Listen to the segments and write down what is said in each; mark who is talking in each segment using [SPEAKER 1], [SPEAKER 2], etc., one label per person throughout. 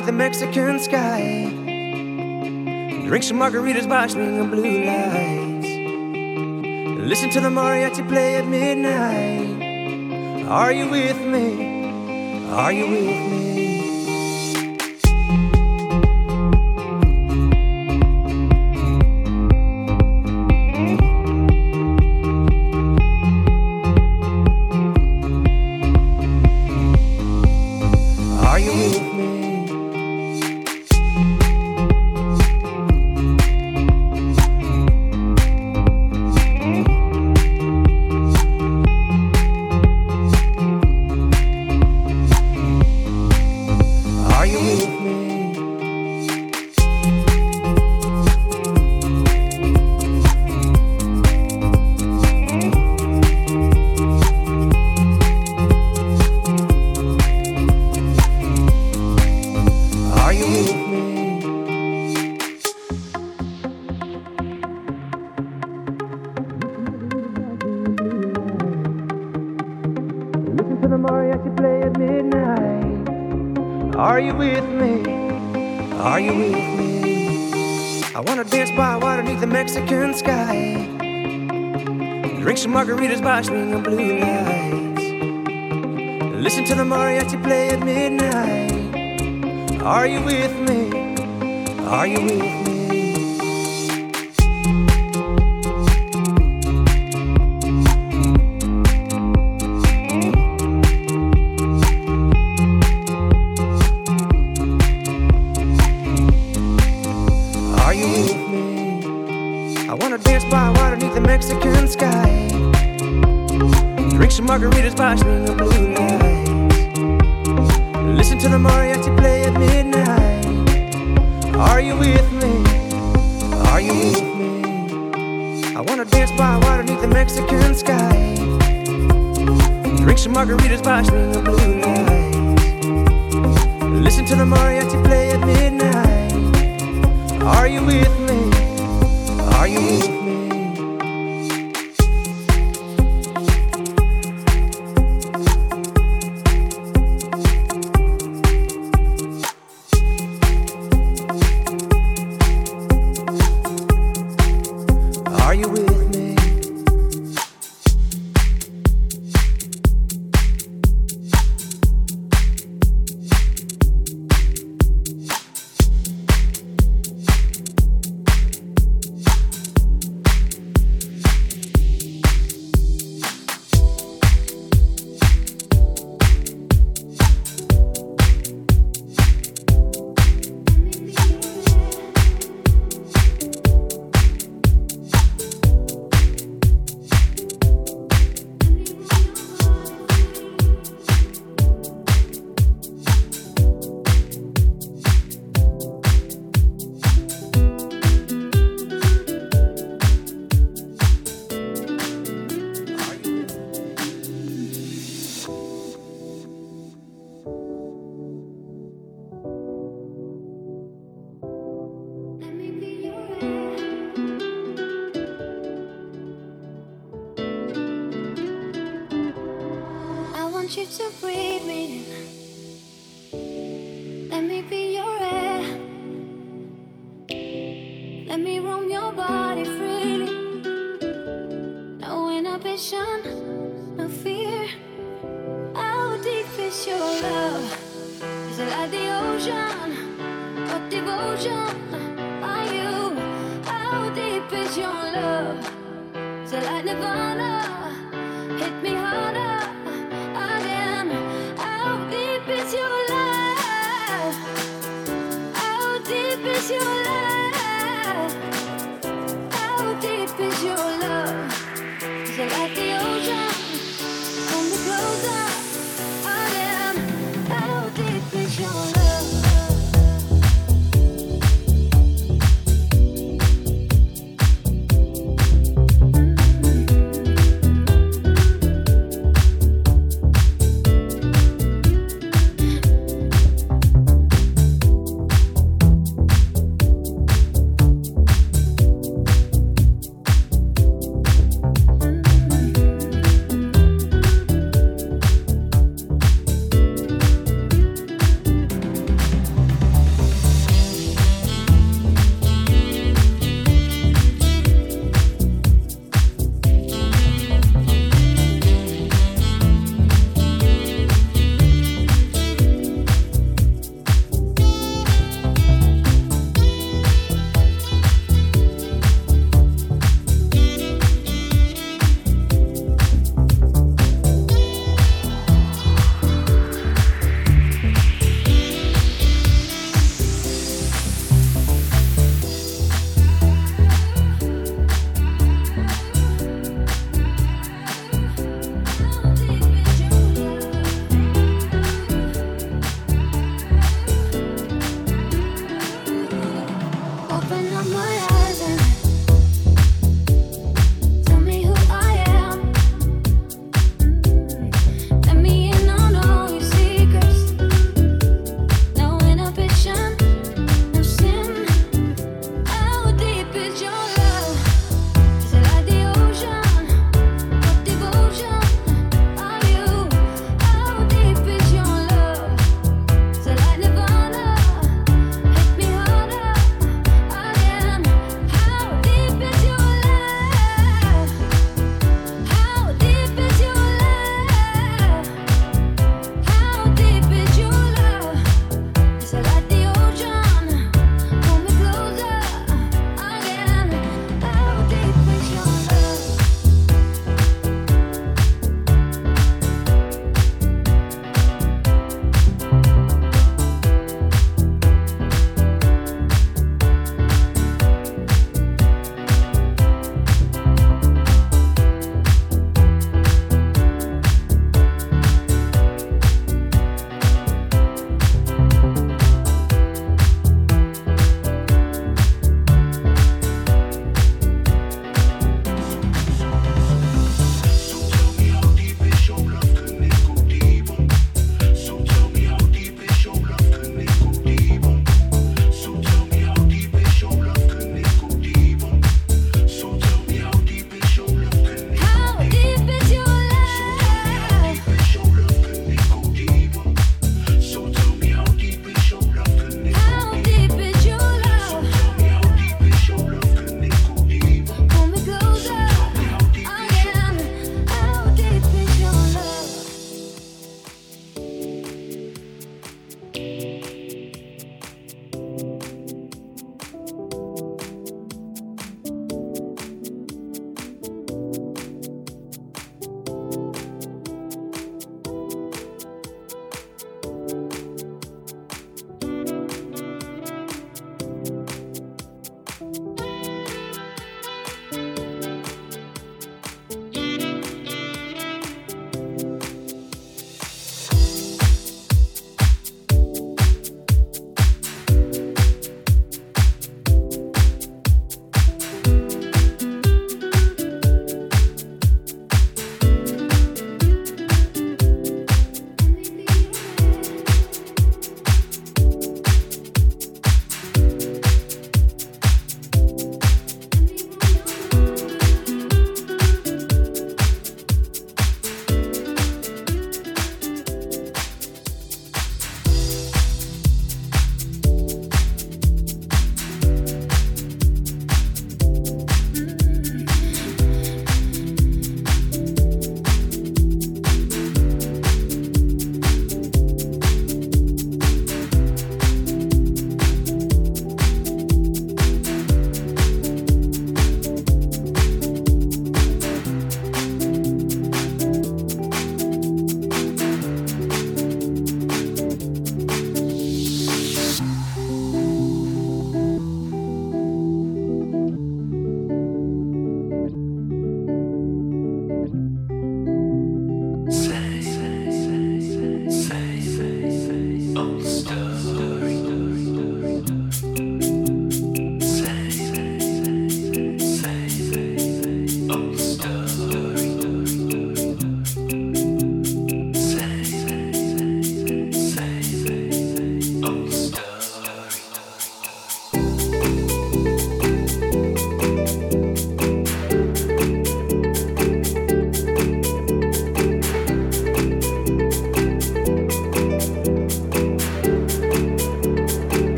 [SPEAKER 1] beneath the Mexican sky. Drink some margaritas by swinging blue lights. Listen to the mariachi play at midnight. Are you with me? Are you with me? By swinging blue lights. Listen to the mariachi play at midnight. Are you with me? With me? Are you with me?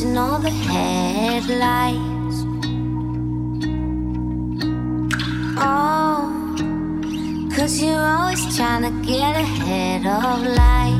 [SPEAKER 2] chasing all the headlights. Oh, cause you're always trying to get ahead of life.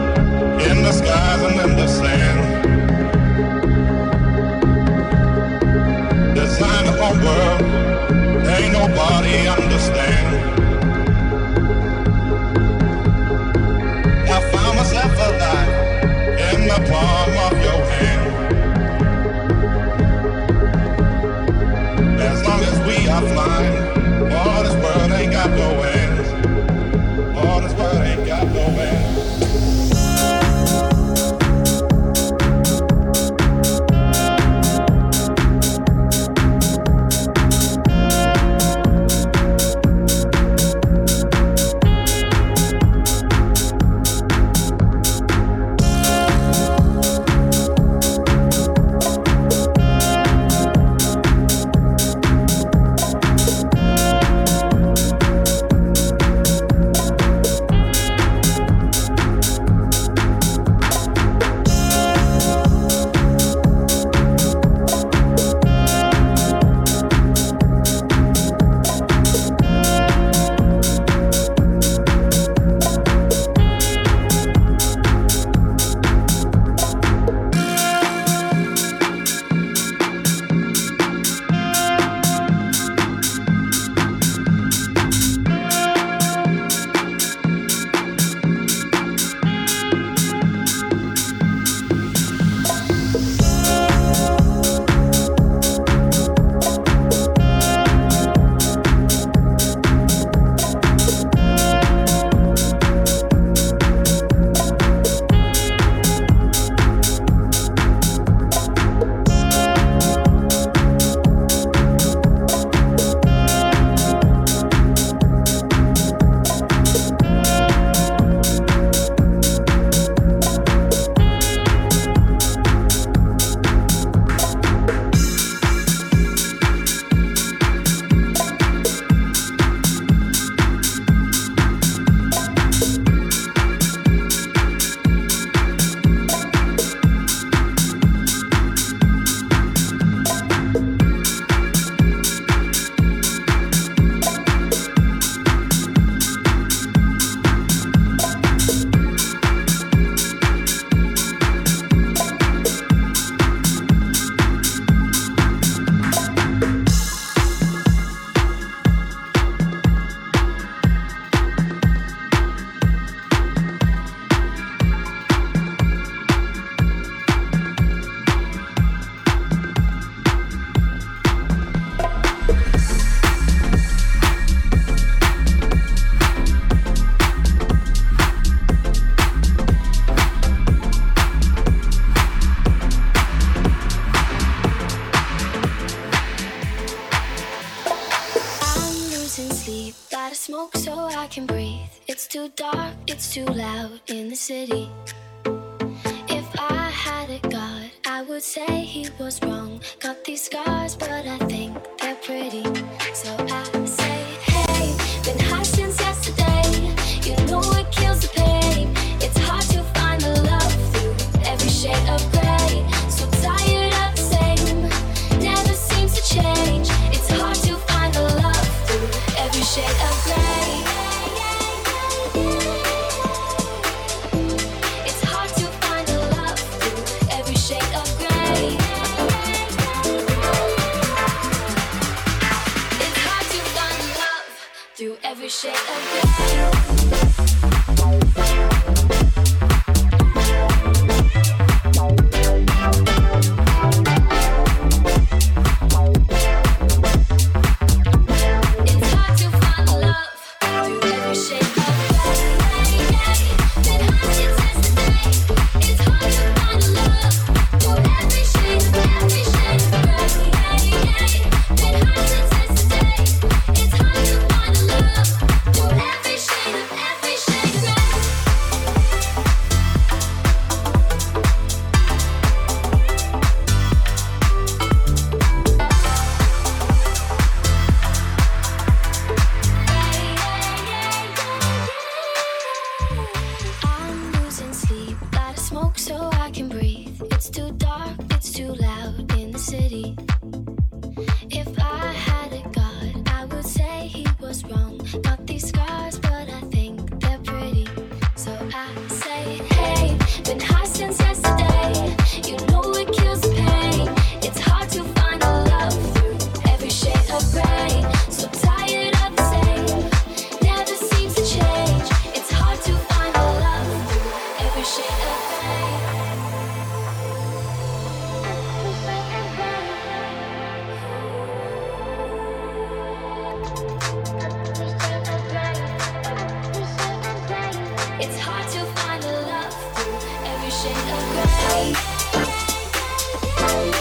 [SPEAKER 3] in the skies and in the sand. Design a whole world, ain't nobody understand. I found myself alive in the palm
[SPEAKER 4] It's hard to find a love through every shade of gray.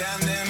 [SPEAKER 5] damn them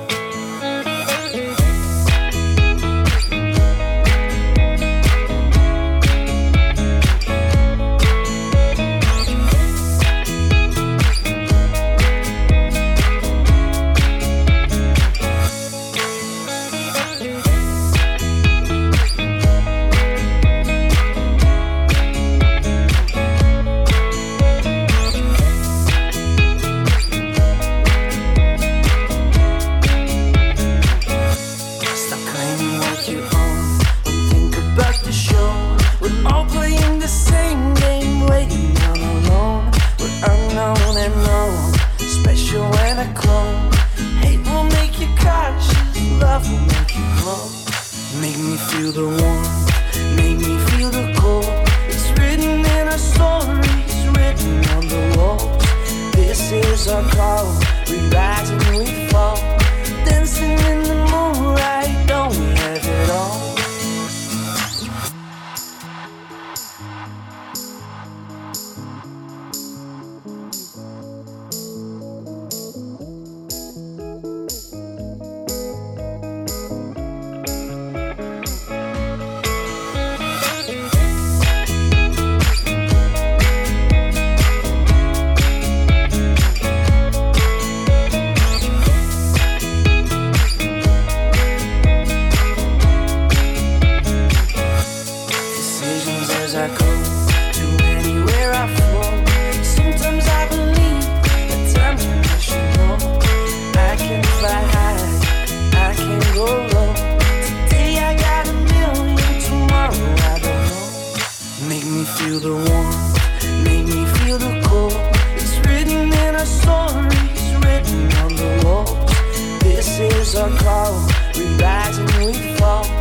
[SPEAKER 1] the warmth, make me feel the cold. It's written in our stories, written on the walls. This is our call. the warmth, made me feel the cold. It's written in our story, it's written on the wall. This is our call, we rise and we fall.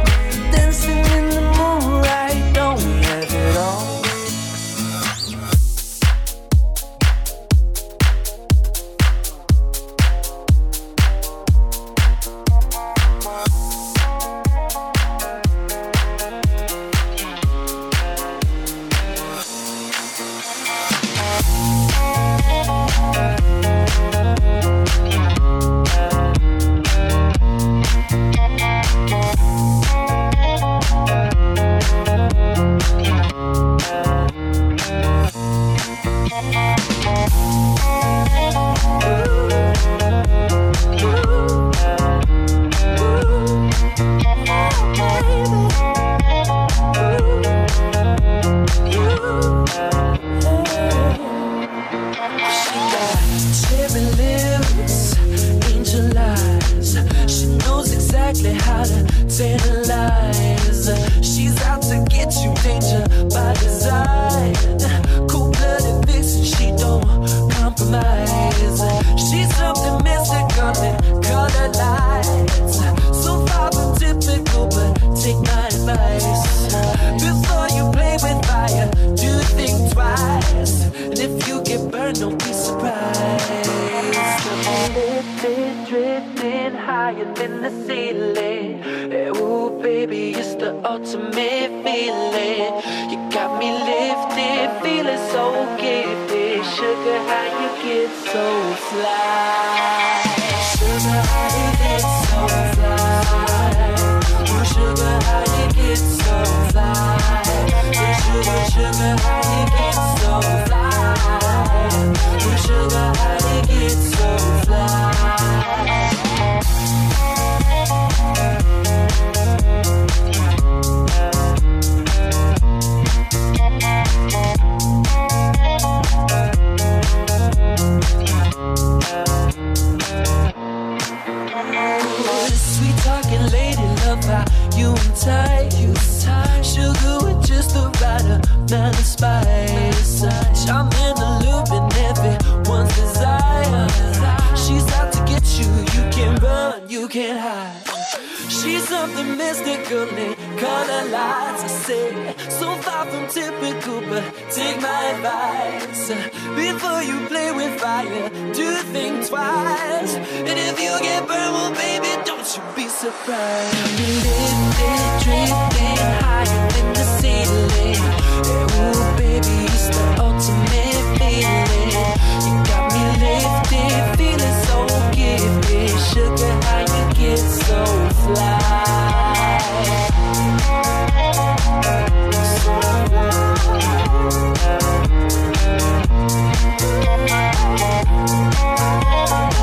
[SPEAKER 6] something mystical in color lights. I say, so far from typical, but take my advice. Before you play with fire, do think twice. And if you get burned, well, baby, don't you be surprised. Lifted, drifting higher than the ceiling. Yeah, ooh, baby, it's the ultimate feeling. You got me lifted, feeling so gifted. Sugar, how you get so fly?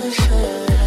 [SPEAKER 6] to show.